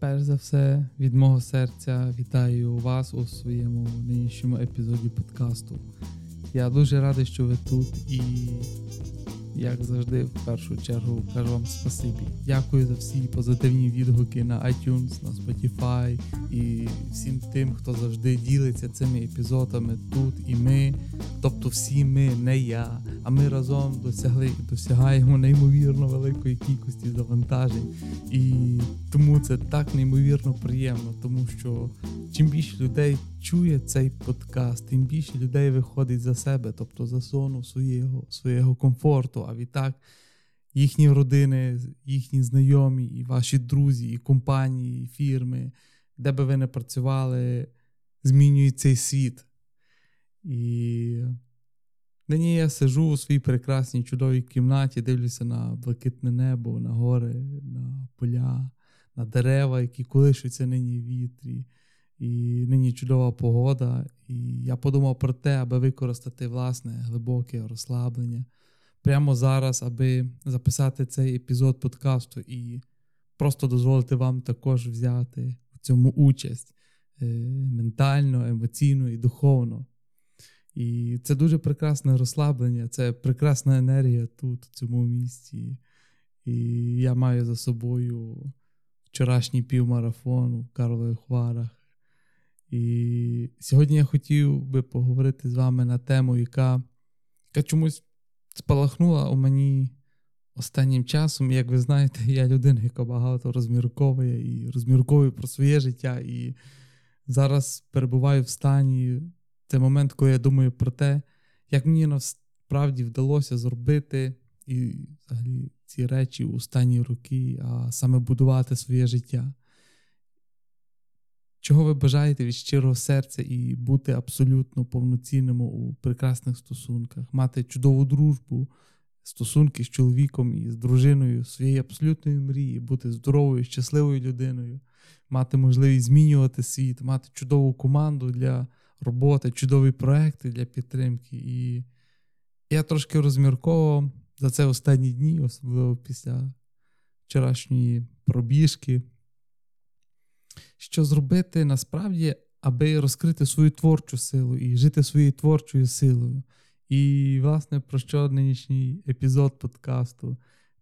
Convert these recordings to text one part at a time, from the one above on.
Перш за все, від мого серця вітаю вас у своєму нинішньому епізоді подкасту. Я дуже радий, що ви тут, і, як завжди, в першу чергу кажу вам спасибі. Дякую за всі позитивні відгуки на iTunes, на Spotify і всім тим, хто завжди ділиться цими епізодами тут і ми. Тобто всі ми, не я, а ми разом досягли і досягаємо неймовірно великої кількості завантажень. І тому це так неймовірно приємно, тому що чим більше людей чує цей подкаст, тим більше людей виходить за себе, тобто за зону свого, свого комфорту. А відтак їхні родини, їхні знайомі, і ваші друзі, і компанії, і фірми, де би ви не працювали, змінюють цей світ. І нині я сижу у своїй прекрасній чудовій кімнаті, дивлюся на блакитне небо, на гори, на поля, на дерева, які колишуться нині в вітрі. І нині чудова погода. І я подумав про те, аби використати власне глибоке розслаблення прямо зараз, аби записати цей епізод подкасту і просто дозволити вам також взяти в цьому участь е, ментально, емоційно і духовно. І це дуже прекрасне розслаблення, це прекрасна енергія тут, в цьому місці. І я маю за собою вчорашній півмарафон у Карлових Хварах. І сьогодні я хотів би поговорити з вами на тему, яка, яка чомусь спалахнула у мені останнім часом. Як ви знаєте, я людина, яка багато розмірковує і розмірковує про своє життя. І зараз перебуваю в стані. Це момент, коли я думаю про те, як мені насправді вдалося зробити і взагалі ці речі у стані роки, а саме будувати своє життя. Чого ви бажаєте від щирого серця і бути абсолютно повноцінним у прекрасних стосунках, мати чудову дружбу, стосунки з чоловіком і з дружиною, своєї абсолютної мрії, бути здоровою, щасливою людиною, мати можливість змінювати світ, мати чудову команду для роботи, чудові проекти для підтримки. І я трошки розмірковував за це останні дні, особливо після вчорашньої пробіжки що зробити насправді, аби розкрити свою творчу силу і жити своєю творчою силою. І, власне, про що нинішній епізод подкасту.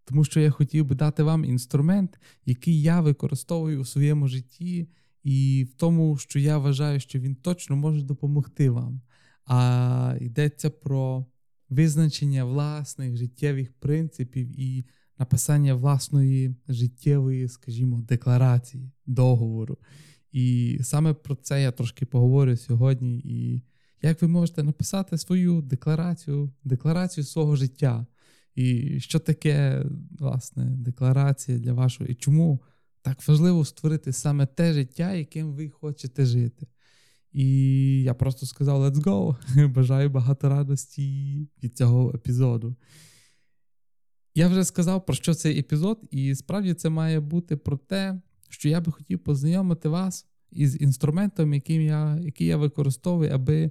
Тому що я хотів би дати вам інструмент, який я використовую у своєму житті, і в тому, що я вважаю, що він точно може допомогти вам. А йдеться про визначення власних життєвих принципів і написання власної життєвої, скажімо, декларації, договору. І саме про це я трошки поговорю сьогодні. І як ви можете написати свою декларацію, декларацію свого життя. І що таке, власне, декларація для вашого, і чому так важливо створити саме те життя, яким ви хочете жити. І я просто сказав: let's go! Бажаю багато радості від цього епізоду. Я вже сказав, про що цей епізод, і справді це має бути про те, що я би хотів познайомити вас із інструментом, яким я, який я використовую, аби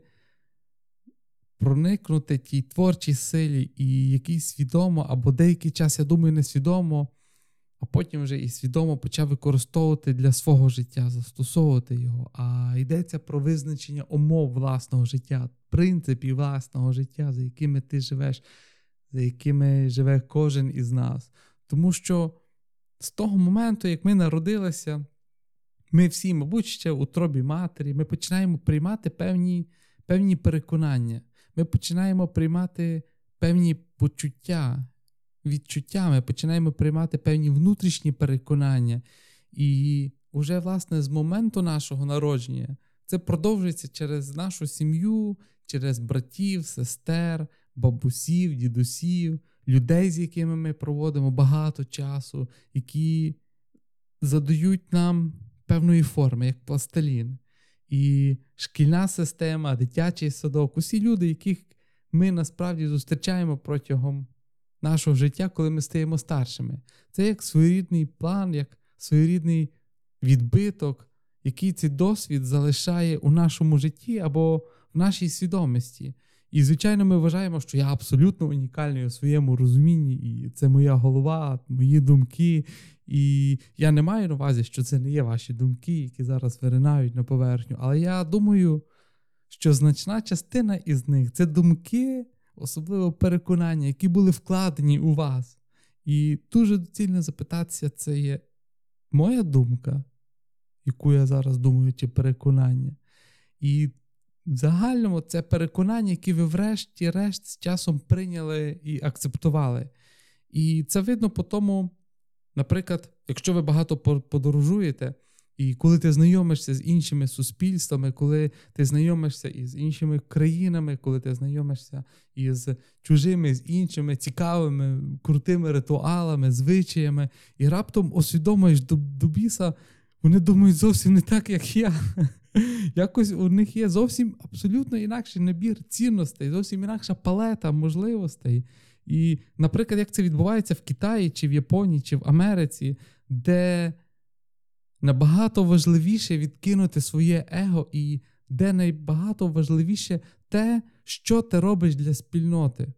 проникнути тій творчій силі, і який свідомо, або деякий час, я думаю, несвідомо, а потім вже і свідомо почав використовувати для свого життя, застосовувати його. А йдеться про визначення умов власного життя, принципів власного життя, за якими ти живеш за якими живе кожен із нас. Тому що з того моменту, як ми народилися, ми всі, мабуть, ще у тробі матері, ми починаємо приймати певні, певні переконання, ми починаємо приймати певні почуття, відчуття, ми починаємо приймати певні внутрішні переконання. І вже, власне, з моменту нашого народження це продовжується через нашу сім'ю, через братів, сестер, бабусів, дідусів, людей, з якими ми проводимо багато часу, які задають нам певної форми, як пластилін. І шкільна система, дитячий садок, усі люди, яких ми насправді зустрічаємо протягом нашого життя, коли ми стаємо старшими. Це як своєрідний план, як своєрідний відбиток, який цей досвід залишає у нашому житті або в нашій свідомості. І, звичайно, ми вважаємо, що я абсолютно унікальний у своєму розумінні, і це моя голова, мої думки, І я не маю на увазі, що це не є ваші думки, які зараз виринають на поверхню. Але я думаю, що значна частина із них це думки, особливо переконання, які були вкладені у вас. І дуже доцільно запитатися, це є моя думка, яку я зараз думаю, чи переконання. І в загальному це переконання, які ви, врешті-решт, з часом прийняли і акцептували. І це видно по тому, наприклад, якщо ви багато подорожуєте, і коли ти знайомишся з іншими суспільствами, коли ти знайомишся із іншими країнами, коли ти знайомишся із чужими, з іншими цікавими, крутими ритуалами, звичаями, і раптом усвідомуєш до, біса, вони думають зовсім не так, як я. Якось у них є зовсім абсолютно інакший набір цінностей, зовсім інакша палета можливостей. І, наприклад, як це відбувається в Китаї, чи в Японії, чи в Америці, де набагато важливіше відкинути своє его, і де найбагато важливіше те, що ти робиш для спільноти,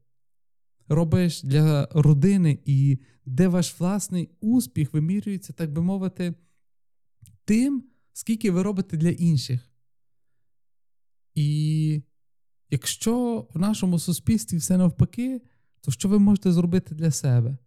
робиш для родини, і де ваш власний успіх вимірюється, так би мовити, тим, скільки ви робите для інших. І якщо в нашому суспільстві все навпаки, то що ви можете зробити для себе?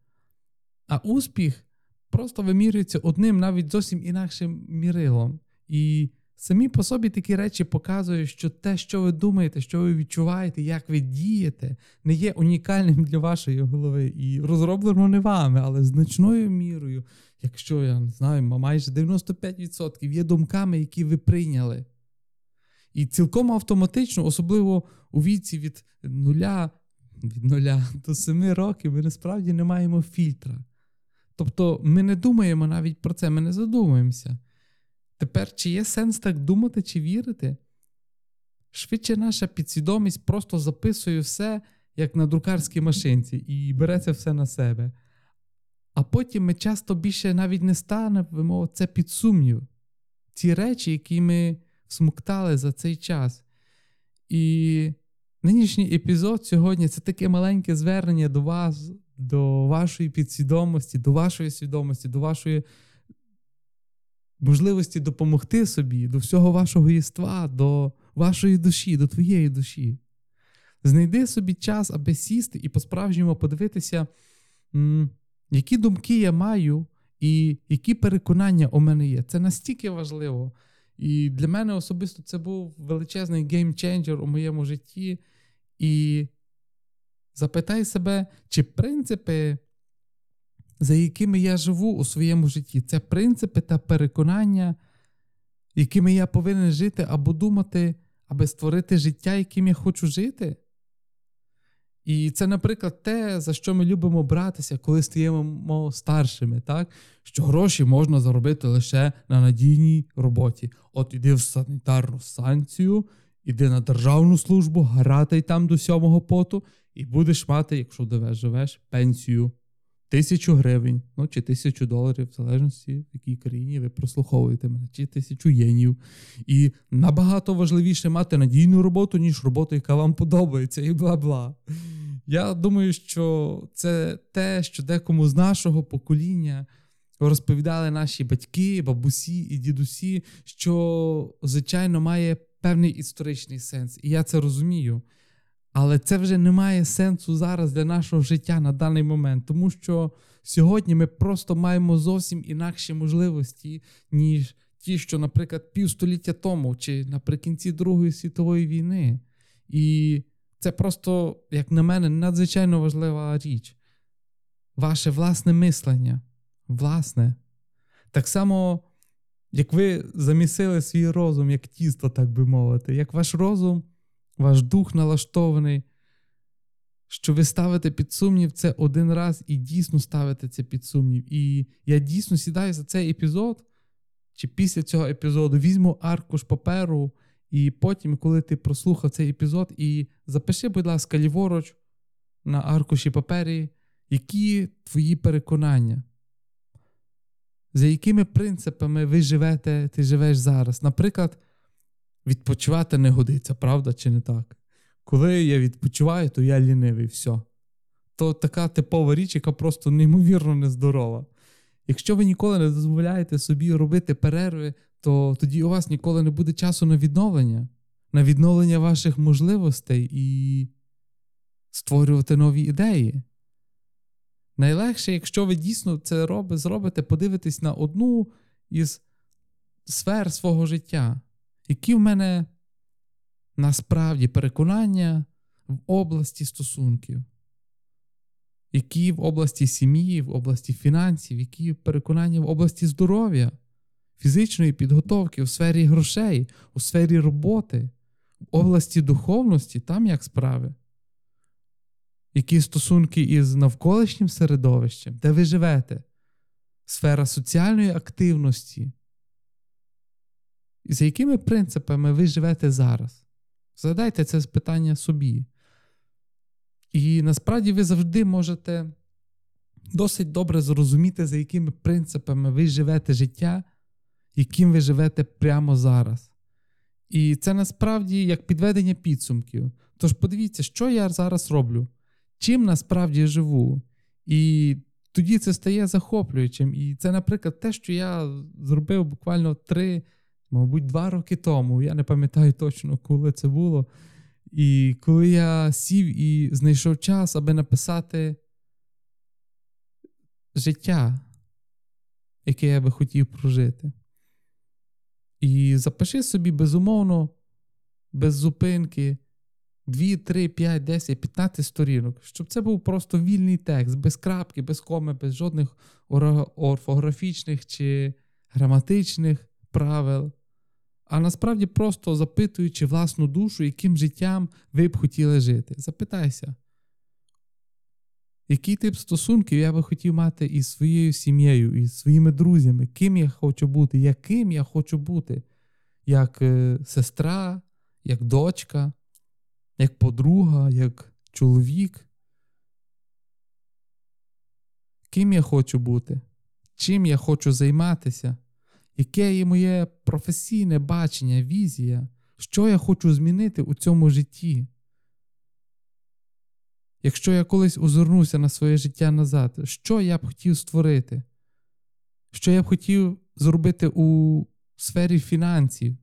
А успіх просто вимірюється одним, навіть зовсім інакшим мірилом. І самі по собі такі речі показують, що те, що ви думаєте, що ви відчуваєте, як ви дієте, не є унікальним для вашої голови. І розроблено не вами, але значною мірою, якщо я не знаю, майже 95% є думками, які ви прийняли. І цілком автоматично, особливо у віці від нуля від нуля до семи років, ми насправді не маємо фільтра. Тобто ми не думаємо навіть про це, ми не задумуємося. Тепер, чи є сенс так думати чи вірити? Швидше наша підсвідомість просто записує все, як на друкарській машинці, і бере це все на себе. А потім ми часто більше навіть не станемо це під сумнів. Ті речі, які ми смоктали за цей час. І нинішній епізод сьогодні це таке маленьке звернення до вас, до вашої підсвідомості, до вашої свідомості, до вашої можливості допомогти собі, до всього вашого єства, до вашої душі, до твоєї душі. Знайди собі час, аби сісти і по-справжньому подивитися, які думки я маю і які переконання у мене є. Це настільки важливо. І для мене особисто це був величезний геймченджер у моєму житті. І запитай себе, чи принципи, за якими я живу у своєму житті, це принципи та переконання, якими я повинен жити або думати, аби створити життя, яким я хочу жити. І це, наприклад, те, за що ми любимо братися, коли стаємо старшими, так? що гроші можна заробити лише на надійній роботі. От іди в санітарну санкцію, іди на державну службу, гратай там до сьомого поту, і будеш мати, якщо живеш, пенсію тисячу гривень, ну чи тисячу доларів, в залежності, в якій країні ви прослуховуєте мене, чи тисячу єнів. І набагато важливіше мати надійну роботу, ніж роботу, яка вам подобається, і бла бла. Я думаю, що це те, що декому з нашого покоління розповідали наші батьки, бабусі і дідусі, що, звичайно, має певний історичний сенс. І я це розумію. Але це вже не має сенсу зараз для нашого життя на даний момент, тому що сьогодні ми просто маємо зовсім інакші можливості, ніж ті, що, наприклад, півстоліття тому чи наприкінці Другої світової війни. І це просто, як на мене, надзвичайно важлива річ. Ваше власне мислення. Власне. Так само, як ви замісили свій розум, як тісто, так би мовити, як ваш розум ваш дух налаштований, що ви ставите під сумнів це один раз і дійсно ставите це під сумнів. І я дійсно сідаю за цей епізод, чи після цього епізоду візьму аркуш паперу, і потім, коли ти прослухав цей епізод, і запиши, будь ласка, ліворуч на аркуші папері, які твої переконання. За якими принципами ви живете, ти живеш зараз? Наприклад, відпочивати не годиться, правда чи не так? Коли я відпочиваю, то я лінивий, все. То така типова річ, яка просто неймовірно нездорова. Якщо ви ніколи не дозволяєте собі робити перерви, то тоді у вас ніколи не буде часу на відновлення, на відновлення ваших можливостей і створювати нові ідеї. Найлегше, якщо ви дійсно це робите, зробите, подивитись на одну із сфер свого життя, які в мене насправді переконання в області стосунків, які в області сім'ї, в області фінансів, які переконання в області здоров'я, фізичної підготовки, в сфері грошей, у сфері роботи, в області духовності, там як справи. Які стосунки із навколишнім середовищем, де ви живете, сфера соціальної активності, за якими принципами ви живете зараз? Задайте це питання собі. І насправді ви завжди можете досить добре зрозуміти, за якими принципами ви живете життя, яким ви живете прямо зараз. І це насправді як підведення підсумків. Тож подивіться, що я зараз роблю, чим насправді живу. І тоді це стає захоплюючим. І це, наприклад, те, що я зробив буквально три, мабуть, два роки тому. Я не пам'ятаю точно, коли це було. І коли я сів і знайшов час, аби написати життя, яке я би хотів прожити. І запиши собі, безумовно, без зупинки 2, 3, 5, 10, 15 сторінок, щоб це був просто вільний текст, без крапки, без коми, без жодних орфографічних чи граматичних правил а насправді просто запитуючи власну душу, яким життям ви б хотіли жити. Запитайся, який тип стосунків я би хотів мати із своєю сім'єю, із своїми друзями, ким я хочу бути, яким я хочу бути, як е, сестра, як дочка, як подруга, як чоловік. Ким я хочу бути? Чим я хочу займатися? Яке є моє професійне бачення, візія, що я хочу змінити у цьому житті. Якщо я колись озирнуся на своє життя назад, що я б хотів створити? Що я б хотів зробити у сфері фінансів?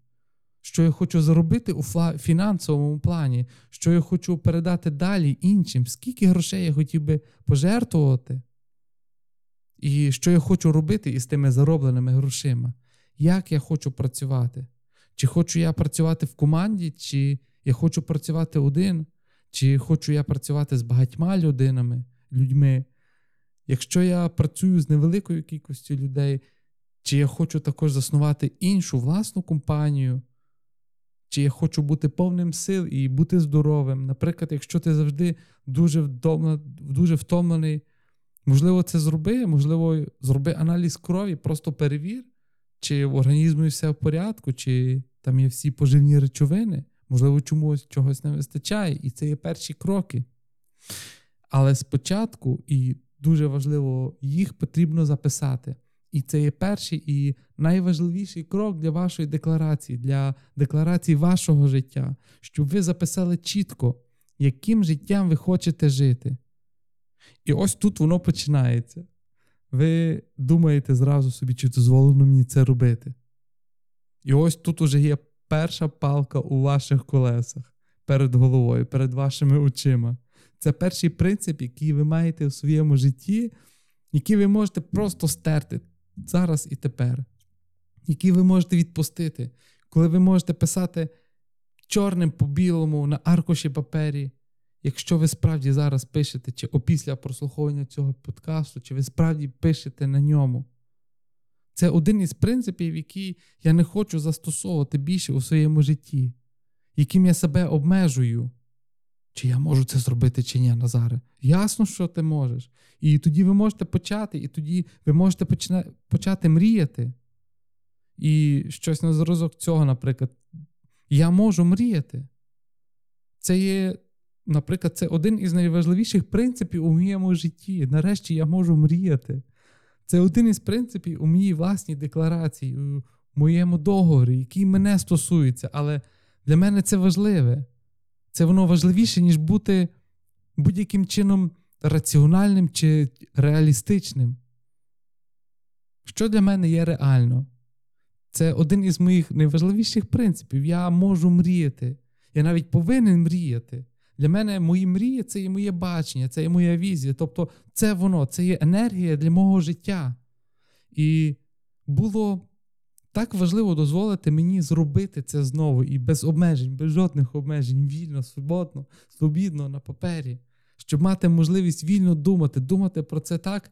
Що я хочу зробити у фінансовому плані, що я хочу передати далі іншим, скільки грошей я хотів би пожертвувати, і що я хочу робити із тими заробленими грошима як я хочу працювати. Чи хочу я працювати в команді, чи я хочу працювати один, чи хочу я працювати з багатьма людинами, людьми. Якщо я працюю з невеликою кількістю людей, чи я хочу також заснувати іншу власну компанію, чи я хочу бути повним сил і бути здоровим. Наприклад, якщо ти завжди дуже вдомлений, дуже втомлений, можливо, це зроби, можливо, зроби аналіз крові, просто перевір, чи в організмі все в порядку, чи там є всі поживні речовини, можливо, чомусь чогось не вистачає, і це є перші кроки. Але спочатку, і дуже важливо, їх потрібно записати. І це є перший і найважливіший крок для вашої декларації, для декларації вашого життя, щоб ви записали чітко, яким життям ви хочете жити. І ось тут воно починається ви думаєте зразу собі, чи дозволено мені це робити. І ось тут уже є перша палка у ваших колесах перед головою, перед вашими очима. Це перший принцип, який ви маєте у своєму житті, який ви можете просто стерти зараз і тепер, який ви можете відпустити, коли ви можете писати чорним по білому на аркуші папері Якщо ви справді зараз пишете, чи опісля прослуховування цього подкасту, чи ви справді пишете на ньому, це один із принципів, які я не хочу застосовувати більше у своєму житті, яким я себе обмежую. Чи я можу це зробити, чи ні, Назаре? Ясно, що ти можеш. І тоді ви можете почати, і тоді ви можете почина... почати мріяти. І щось на зразок цього, наприклад, я можу мріяти. Це є наприклад, це один із найважливіших принципів у моєму житті. Нарешті я можу мріяти. Це один із принципів у моїй власній декларації, у моєму договорі, який мене стосується. Але для мене це важливе. Це воно важливіше, ніж бути будь-яким чином раціональним чи реалістичним. Що для мене є реально? Це один із моїх найважливіших принципів. Я можу мріяти. Я навіть повинен мріяти. Для мене мої мрії це є моє бачення, це є моя візія. Тобто, це воно, це є енергія для мого життя. І було так важливо дозволити мені зробити це знову і без обмежень, без жодних обмежень, вільно, свободно, свобідно на папері, щоб мати можливість вільно думати, думати про це так,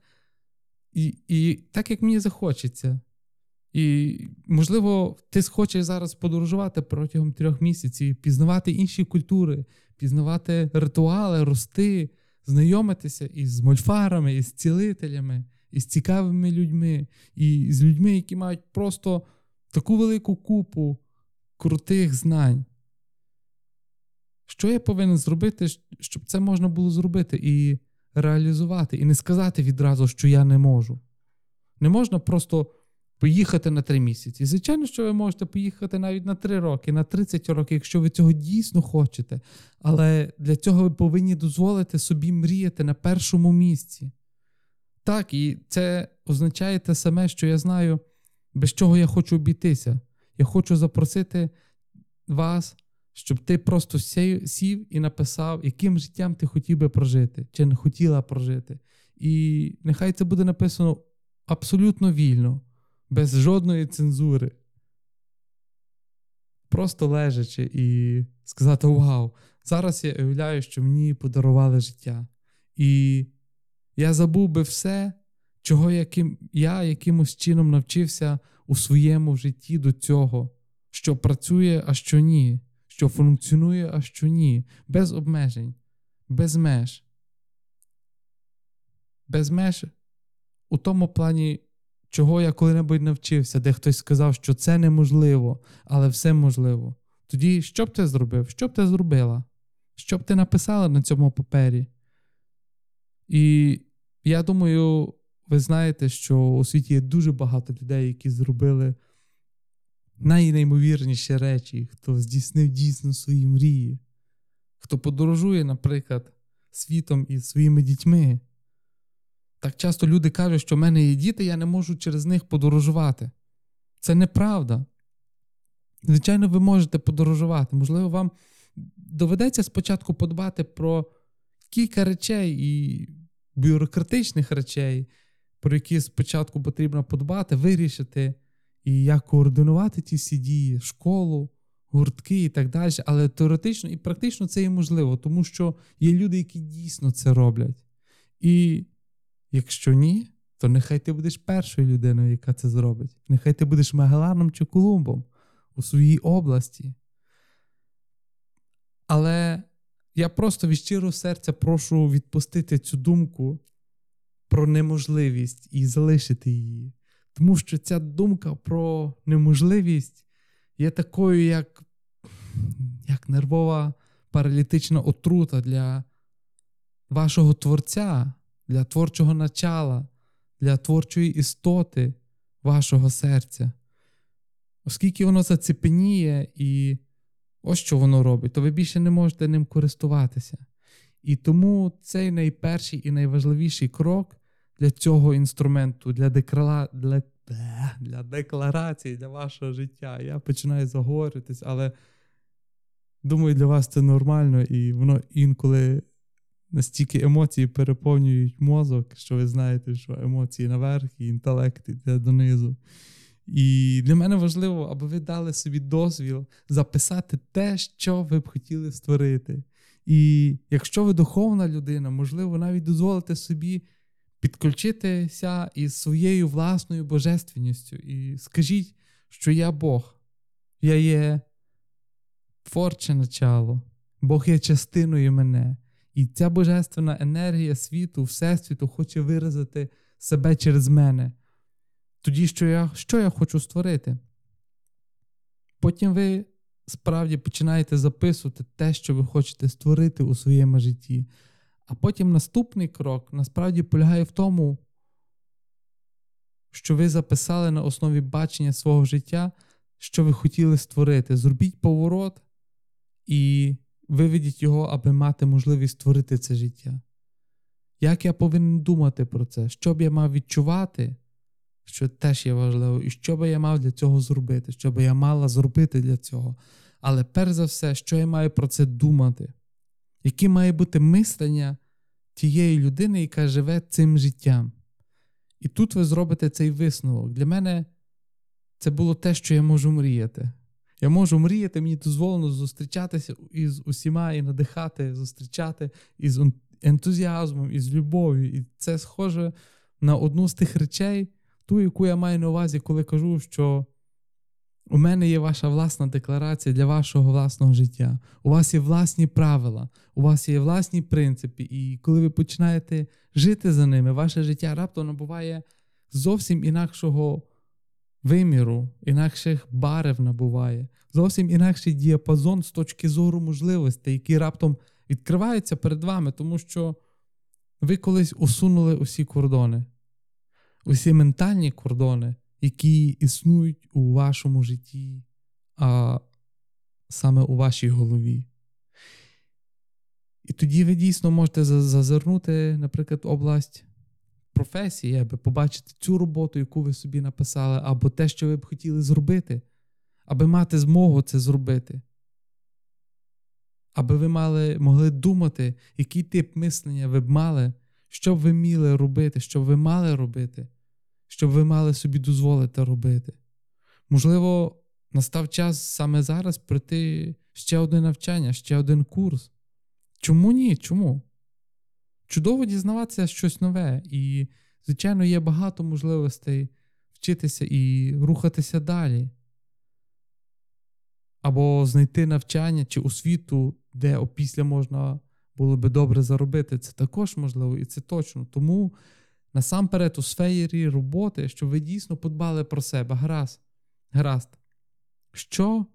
і, і так, як мені захочеться. І, можливо, ти схочеш зараз подорожувати протягом трьох місяців, пізнавати інші культури, пізнавати ритуали, рости, знайомитися із мольфарами, із цілителями, із цікавими людьми, і з людьми, які мають просто таку велику купу крутих знань. Що я повинен зробити, щоб це можна було зробити і реалізувати, і не сказати відразу, що я не можу. Не можна просто поїхати на три місяці. Звичайно, що ви можете поїхати навіть на три роки, на 30 років, якщо ви цього дійсно хочете. Але для цього ви повинні дозволити собі мріяти на першому місці. Так, і це означає те саме, що я знаю, без чого я хочу обійтися. Я хочу запросити вас, щоб ти просто сів і написав, яким життям ти хотів би прожити, чи не хотіла прожити. І нехай це буде написано абсолютно вільно без жодної цензури. Просто лежачи і сказати: Вау! Зараз я уявляю, що мені подарували життя. І я забув би все, чого яким, я якимось чином навчився у своєму житті до цього, що працює, а що ні, що функціонує, а що ні, без обмежень, без меж. Без меж у тому плані, чого я коли-небудь навчився, де хтось сказав, що це неможливо, але все можливо. Тоді що б ти зробив? Що б ти зробила? Що б ти написала на цьому папері? І я думаю, ви знаєте, що у світі є дуже багато людей, які зробили найнеймовірніші речі, хто здійснив дійсно свої мрії, хто подорожує, наприклад, світом із своїми дітьми. Так часто люди кажуть, що в мене є діти, я не можу через них подорожувати. Це неправда. Звичайно, ви можете подорожувати. Можливо, вам доведеться спочатку подбати про кілька речей і бюрократичних речей, про які спочатку потрібно подбати, вирішити, і як координувати ті всі дії, школу, гуртки і так далі. Але теоретично і практично це є можливо, тому що є люди, які дійсно це роблять. І Якщо ні, то нехай ти будеш першою людиною, яка це зробить. Нехай ти будеш Магеланом чи Колумбом у своїй області. Але я просто від щирого серця прошу відпустити цю думку про неможливість і залишити її. Тому що ця думка про неможливість є такою, як як нервова паралітична отрута для вашого творця, для творчого начала, для творчої істоти вашого серця. Оскільки воно зацепеніє і ось що воно робить, то ви більше не можете ним користуватися. І тому цей найперший і найважливіший крок для цього інструменту, для декрала, для, для декларації для вашого життя. Я починаю заговоритись, але думаю, для вас це нормально, і воно інколи настільки емоції переповнюють мозок, що ви знаєте, що емоції наверх і інтелект йде донизу. І для мене важливо, аби ви дали собі дозвіл записати те, що ви б хотіли створити. І якщо ви духовна людина, можливо, навіть дозволите собі підключитися із своєю власною божественністю. І скажіть, що я Бог, я є творче начало, Бог є частиною мене. І ця божественна енергія світу, Всесвіту хоче виразити себе через мене. Тоді, що я, що я хочу створити? Потім ви справді починаєте записувати те, що ви хочете створити у своєму житті. А потім наступний крок насправді полягає в тому, що ви записали на основі бачення свого життя, що ви хотіли створити. Зробіть поворот і Виведіть його, аби мати можливість створити це життя. Як я повинен думати про це? Що б я мав відчувати, що теж є важливо, і що би я мав для цього зробити, що би я мала зробити для цього. Але перш за все, що я маю про це думати, яке має бути мислення тієї людини, яка живе цим життям. І тут ви зробите цей висновок. Для мене це було те, що я можу мріяти. Я можу мріяти, мені дозволено зустрічатися із усіма і надихати, зустрічати із ентузіазмом, із любов'ю. І це схоже на одну з тих речей, ту, яку я маю на увазі, коли кажу, що у мене є ваша власна декларація для вашого власного життя. У вас є власні правила, у вас є власні принципи, і коли ви починаєте жити за ними, ваше життя раптом набуває зовсім інакшого виміру, інакших барев набуває, зовсім інакший діапазон з точки зору можливостей, які раптом відкриваються перед вами, тому що ви колись усунули усі кордони, усі ментальні кордони які існують у вашому житті, а саме у вашій голові. І тоді ви дійсно можете зазирнути, наприклад, область професії, аби побачити цю роботу, яку ви собі написали, або те, що ви б хотіли зробити, аби мати змогу це зробити. Аби ви мали, могли думати, який тип мислення ви б мали, що б ви міли робити, що б ви мали робити, щоб ви мали собі дозволити робити. Можливо, настав час саме зараз пройти ще одне навчання, ще один курс. Чому ні? Чому? Чудово дізнаватися щось нове, і, звичайно, є багато можливостей вчитися і рухатися далі. Або знайти навчання чи освіту, де опісля можна було би добре заробити. Це також можливо, і це точно. Тому насамперед у сфері роботи, щоб ви дійсно подбали про себе. Гаразд. Гаразд. Що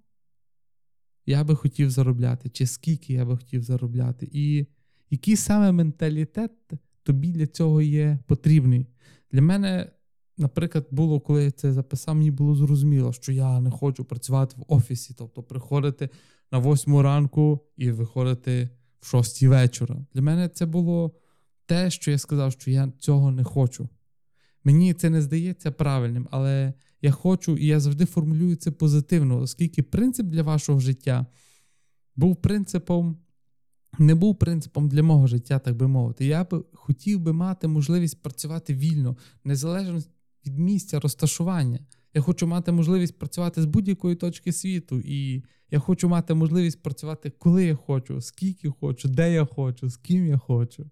я би хотів заробляти, чи скільки я би хотів заробляти, і який саме менталітет тобі для цього є потрібний. Для мене, наприклад, було, коли я це записав, мені було зрозуміло, що я не хочу працювати в офісі, тобто приходити на восьму ранку і виходити в шостій вечора. Для мене це було те, що я сказав, що я цього не хочу. Мені це не здається правильним, але я хочу і я завжди формулюю це позитивно, оскільки принцип для вашого життя був принципом, не був принципом для мого життя, так би мовити. Я би хотів би мати можливість працювати вільно, незалежно від місця розташування. Я хочу мати можливість працювати з будь-якої точки світу, і я хочу мати можливість працювати, коли я хочу, скільки хочу, де я хочу, з ким я хочу.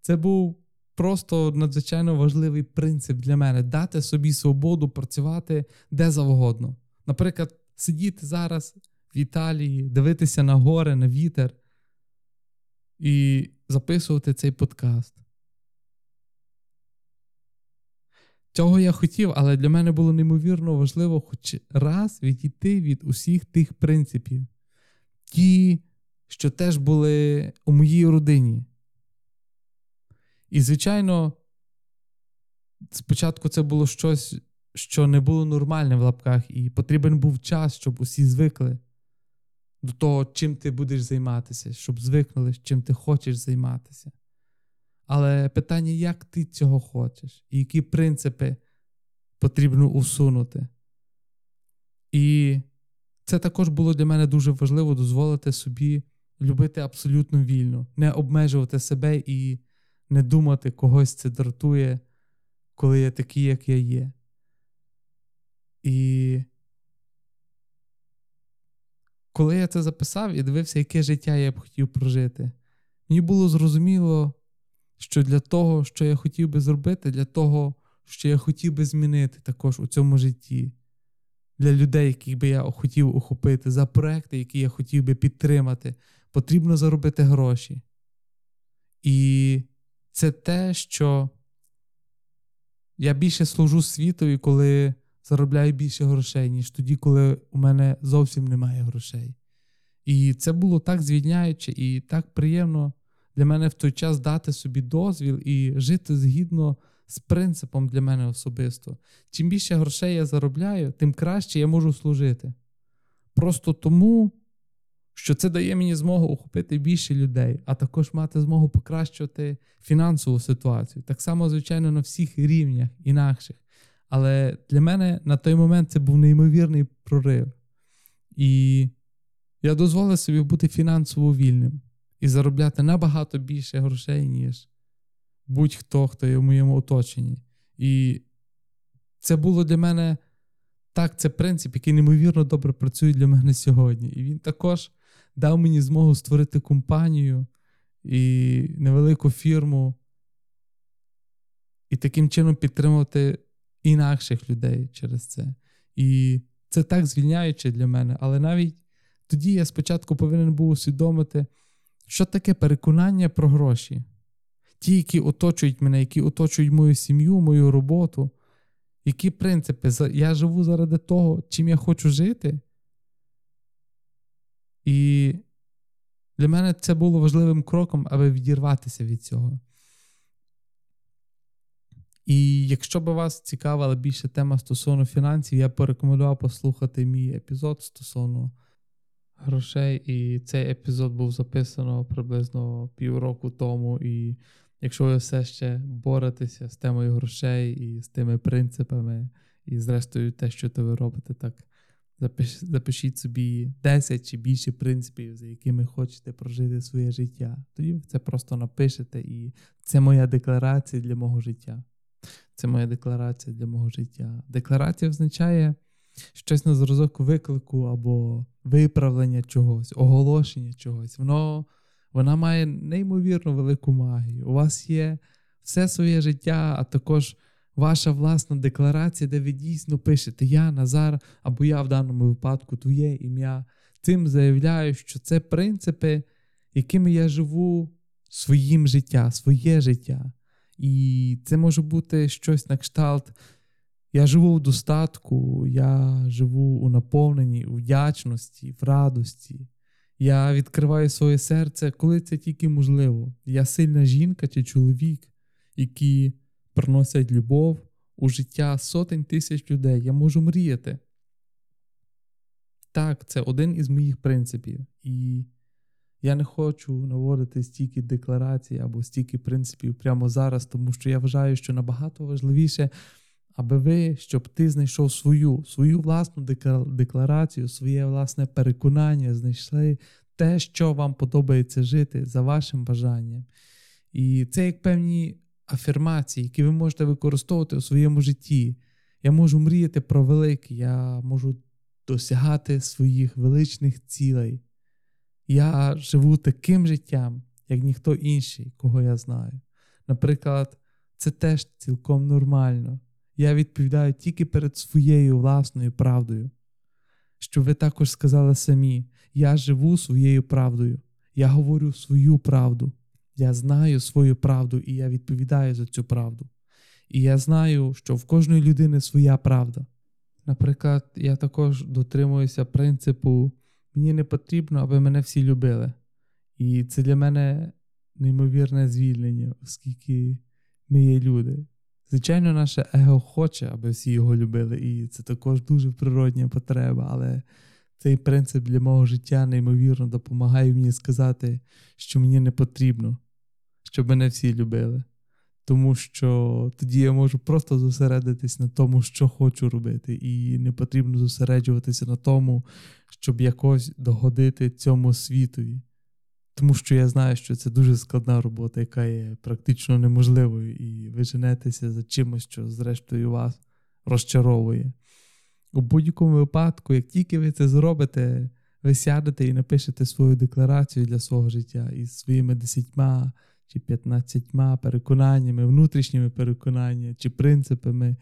Це був просто надзвичайно важливий принцип для мене дати собі свободу працювати де завгодно. Наприклад, сидіти зараз в Італії, дивитися на гори, на вітер і записувати цей подкаст. Цього я хотів, але для мене було неймовірно важливо хоч раз відійти від усіх тих принципів, ті, що теж були у моїй родині. І, звичайно, спочатку це було щось, що не було нормальне в лапках, і потрібен був час, щоб усі звикли до того, чим ти будеш займатися, щоб звикнули, чим ти хочеш займатися. Але питання, як ти цього хочеш, і які принципи потрібно усунути. І це також було для мене дуже важливо дозволити собі любити абсолютно вільно, не обмежувати себе і не думати, когось це дратує, коли я такий, як я є. І коли я це записав і дивився, яке життя я б хотів прожити, мені було зрозуміло, що для того, що я хотів би зробити, для того, що я хотів би змінити також у цьому житті, для людей, яких би я хотів охопити, за проекти, які я хотів би підтримати, потрібно заробити гроші. І це те, що я більше служу світові, коли заробляю більше грошей, ніж тоді, коли у мене зовсім немає грошей. І це було так звільняюче і так приємно для мене в той час дати собі дозвіл і жити згідно з принципом для мене особисто. Чим більше грошей я заробляю, тим краще я можу служити. Просто тому, що це дає мені змогу охопити більше людей, а також мати змогу покращувати фінансову ситуацію. Так само, звичайно, на всіх рівнях інакших. Але для мене на той момент це був неймовірний прорив. І я дозволив собі бути фінансово вільним і заробляти набагато більше грошей, ніж будь-хто, хто є в моєму оточенні. І це було для мене так, це принцип, який неймовірно добре працює для мене сьогодні. І він також дав мені змогу створити компанію і невелику фірму, і таким чином підтримувати інакших людей через це. І це так звільняюче для мене. Але навіть тоді я спочатку повинен був усвідомити, що таке переконання про гроші. Ті, які оточують мене, які оточують мою сім'ю, мою роботу, які принципи? Я живу заради того, чим я хочу жити. І для мене це було важливим кроком, аби відірватися від цього. І якщо би вас цікавила більше тема стосовно фінансів, я порекомендував послухати мій епізод стосовно грошей. І цей епізод був записано приблизно півроку тому. І якщо ви все ще боретеся з темою грошей і з тими принципами, і, зрештою, те, що то ви робите, так запиш, запишіть собі 10 чи більше принципів, за якими хочете прожити своє життя. Тоді ви це просто напишете, і це моя декларація для мого життя. Це моя декларація для мого життя. Декларація означає щось на зразок виклику або виправлення чогось, оголошення чогось. Воно, Вона має неймовірно велику магію. У вас є все своє життя, а також ваша власна декларація, де ви дійсно пишете Я, Назар, або я в даному випадку твоє ім'я. Цим заявляю, що це принципи, якими я живу своїм життя, своє життя. І це може бути щось на кшталт. Я живу в достатку, я живу у наповненні, у вдячності, в радості. Я відкриваю своє серце, коли це тільки можливо. Я сильна жінка чи чоловік, які приносять любов у життя сотень тисяч людей. Я можу мріяти. Так, це один із моїх принципів. І я не хочу наводити стільки декларацій або стільки принципів прямо зараз, тому що я вважаю, що набагато важливіше, аби ви, щоб ти знайшов свою, свою власну декларацію, своє власне переконання, знайшли те, що вам подобається жити за вашим бажанням. І це як певні афірмації, які ви можете використовувати у своєму житті. Я можу мріяти про велике, я можу досягати своїх величних цілей. Я живу таким життям, як ніхто інший, кого я знаю. Наприклад, це теж цілком нормально. Я відповідаю тільки перед своєю власною правдою. Що ви також сказали самі: я живу своєю правдою, я говорю свою правду. Я знаю свою правду і я відповідаю за цю правду. І я знаю, що в кожної людини своя правда. Наприклад, я також дотримуюся принципу мені не потрібно, аби мене всі любили. І це для мене неймовірне звільнення, оскільки ми є люди. Звичайно, наше его хоче, аби всі його любили, і це також дуже природня потреба, але цей принцип для мого життя неймовірно допомагає мені сказати, що мені не потрібно, щоб мене всі любили. Тому що тоді я можу просто зосередитись на тому, що хочу робити, і не потрібно зосереджуватися на тому, щоб якось догодити цьому світові. Тому що я знаю, що це дуже складна робота, яка є практично неможливою, і ви женетеся за чимось, що, зрештою, вас розчаровує. У будь-якому випадку, як тільки ви це зробите, ви сядете і напишете свою декларацію для свого життя із своїми десятьма чи 15 переконаннями, внутрішніми переконаннями чи принципами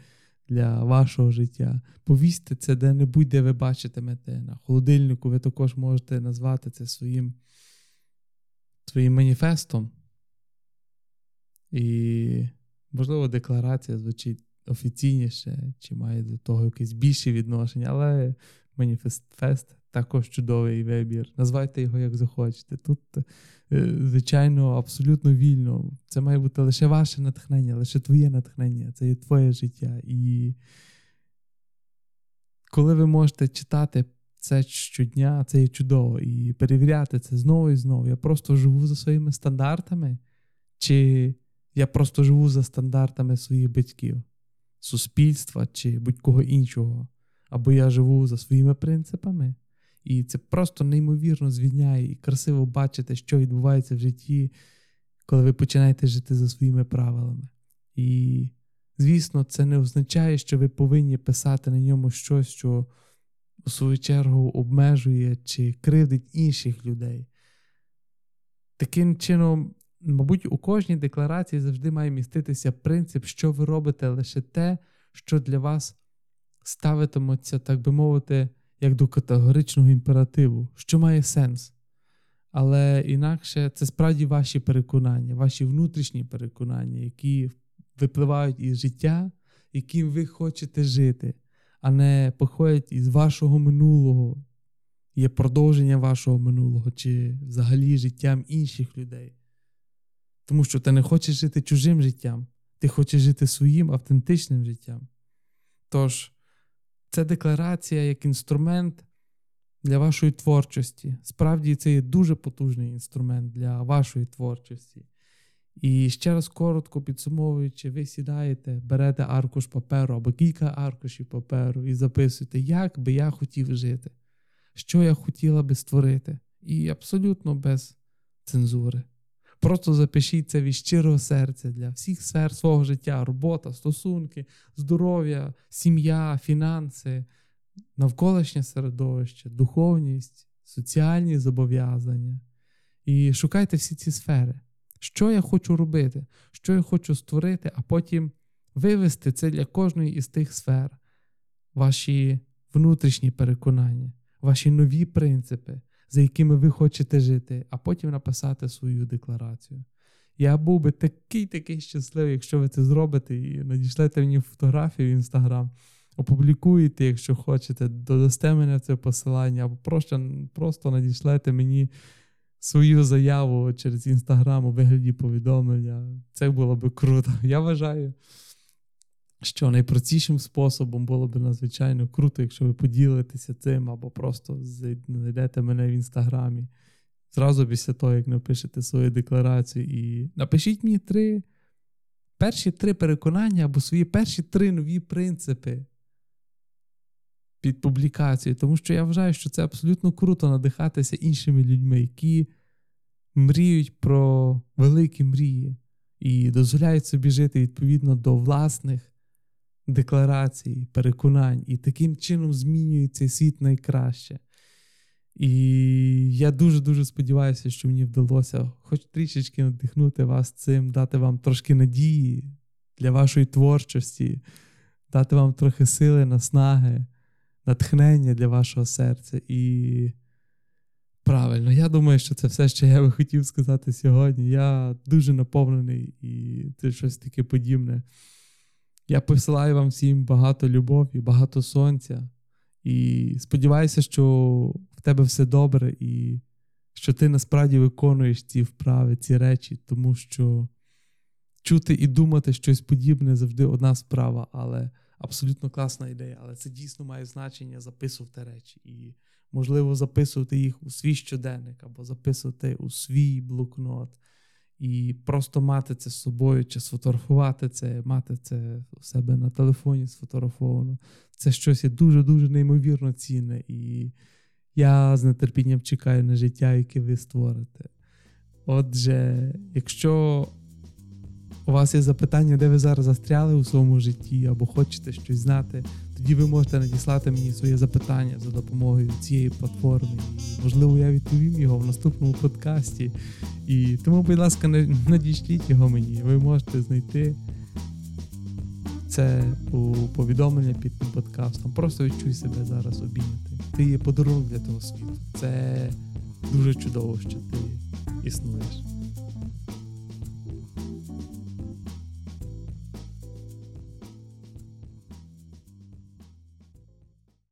для вашого життя. Повісьте це де-небудь, де ви бачитимете. На холодильнику ви також можете назвати це своїм, своїм маніфестом. І, можливо, декларація звучить офіційніше, чи має до того якесь більше відношення, але маніфест також чудовий вибір. Назвайте його як захочете. Тут, е, звичайно, абсолютно вільно. Це має бути лише ваше натхнення, лише твоє натхнення, це є твоє життя. І коли ви можете читати це щодня, це є чудово, і перевіряти це знову і знову. Я просто живу за своїми стандартами, чи я просто живу за стандартами своїх батьків, суспільства чи будь-кого іншого, або я живу за своїми принципами. І це просто неймовірно звільняє і красиво бачити, що відбувається в житті, коли ви починаєте жити за своїми правилами. І, звісно, це не означає, що ви повинні писати на ньому щось, що у свою чергу обмежує чи кривдить інших людей. Таким чином, мабуть, у кожній декларації завжди має міститися принцип, що ви робите лише те, що для вас ставитиметься, так би мовити, як до категоричного імперативу, що має сенс. Але інакше це справді ваші переконання, ваші внутрішні переконання, які випливають із життя, яким ви хочете жити, а не походять із вашого минулого, є продовження вашого минулого чи взагалі життям інших людей. Тому що ти не хочеш жити чужим життям, ти хочеш жити своїм автентичним життям. Тож, це декларація як інструмент для вашої творчості. Справді, це є дуже потужний інструмент для вашої творчості. І ще раз коротко підсумовуючи, ви сідаєте, берете аркуш паперу або кілька аркушів паперу і записуєте, як би я хотів жити, що я хотіла би створити. І абсолютно без цензури. Просто запишіть це від щирого серця для всіх сфер свого життя: робота, стосунки, здоров'я, сім'я, фінанси, навколишнє середовище, духовність, соціальні зобов'язання. І шукайте всі ці сфери. Що я хочу робити, що я хочу створити, а потім вивести це для кожної із тих сфер, ваші внутрішні переконання, ваші нові принципи, за якими ви хочете жити, а потім написати свою декларацію. Я був би такий такий щасливий, якщо ви це зробите, і надішлете мені фотографію в інстаграм, опублікуєте, якщо хочете, додасте мене в це посилання, або просто просто надішлете мені свою заяву через інстаграм у вигляді повідомлення. Це було би круто. Я вважаю, що найпростішим способом було б надзвичайно круто, якщо ви поділитеся цим, або просто знайдете мене в інстаграмі. Зразу після того, як напишете свою декларацію, і напишіть мені три перші три переконання або свої перші три нові принципи під публікацією. Тому що я вважаю, що це абсолютно круто надихатися іншими людьми, які мріють про великі мрії і дозволяють собі жити відповідно до власних декларацій, переконань, і таким чином змінюють цей світ найкраще. І я дуже-дуже сподіваюся, що мені вдалося хоч трішечки надихнути вас цим, дати вам трошки надії для вашої творчості, дати вам трохи сили, наснаги, натхнення для вашого серця. І правильно, я думаю, що це все, що я би хотів сказати сьогодні. Я дуже наповнений і це щось таке подібне. Я посилаю вам всім багато любові, багато сонця. І сподіваюся, що в тебе все добре, і що ти насправді виконуєш ці вправи, ці речі, тому що чути і думати щось подібне завжди одна справа, але абсолютно класна ідея. Але це дійсно має значення записувати речі. І, можливо, записувати їх у свій щоденник або записувати у свій блокнот. І просто мати це з собою, чи сфотографувати це, мати це у себе на телефоні сфотографовано. Це щось є дуже-дуже неймовірно цінне. І я з нетерпінням чекаю на життя, яке ви створите. Отже, якщо у вас є запитання, де ви зараз застряли у своєму житті, або хочете щось знати, тоді ви можете надіслати мені своє запитання за допомогою цієї платформи. І, можливо, я відповім його в наступному подкасті. І тому, будь ласка, надішліть його мені. Ви можете знайти це у повідомлення під тим подкастом. Просто відчуй себе зараз обійняти. Ти є подарунок для того світу. Це дуже чудово, що ти існуєш.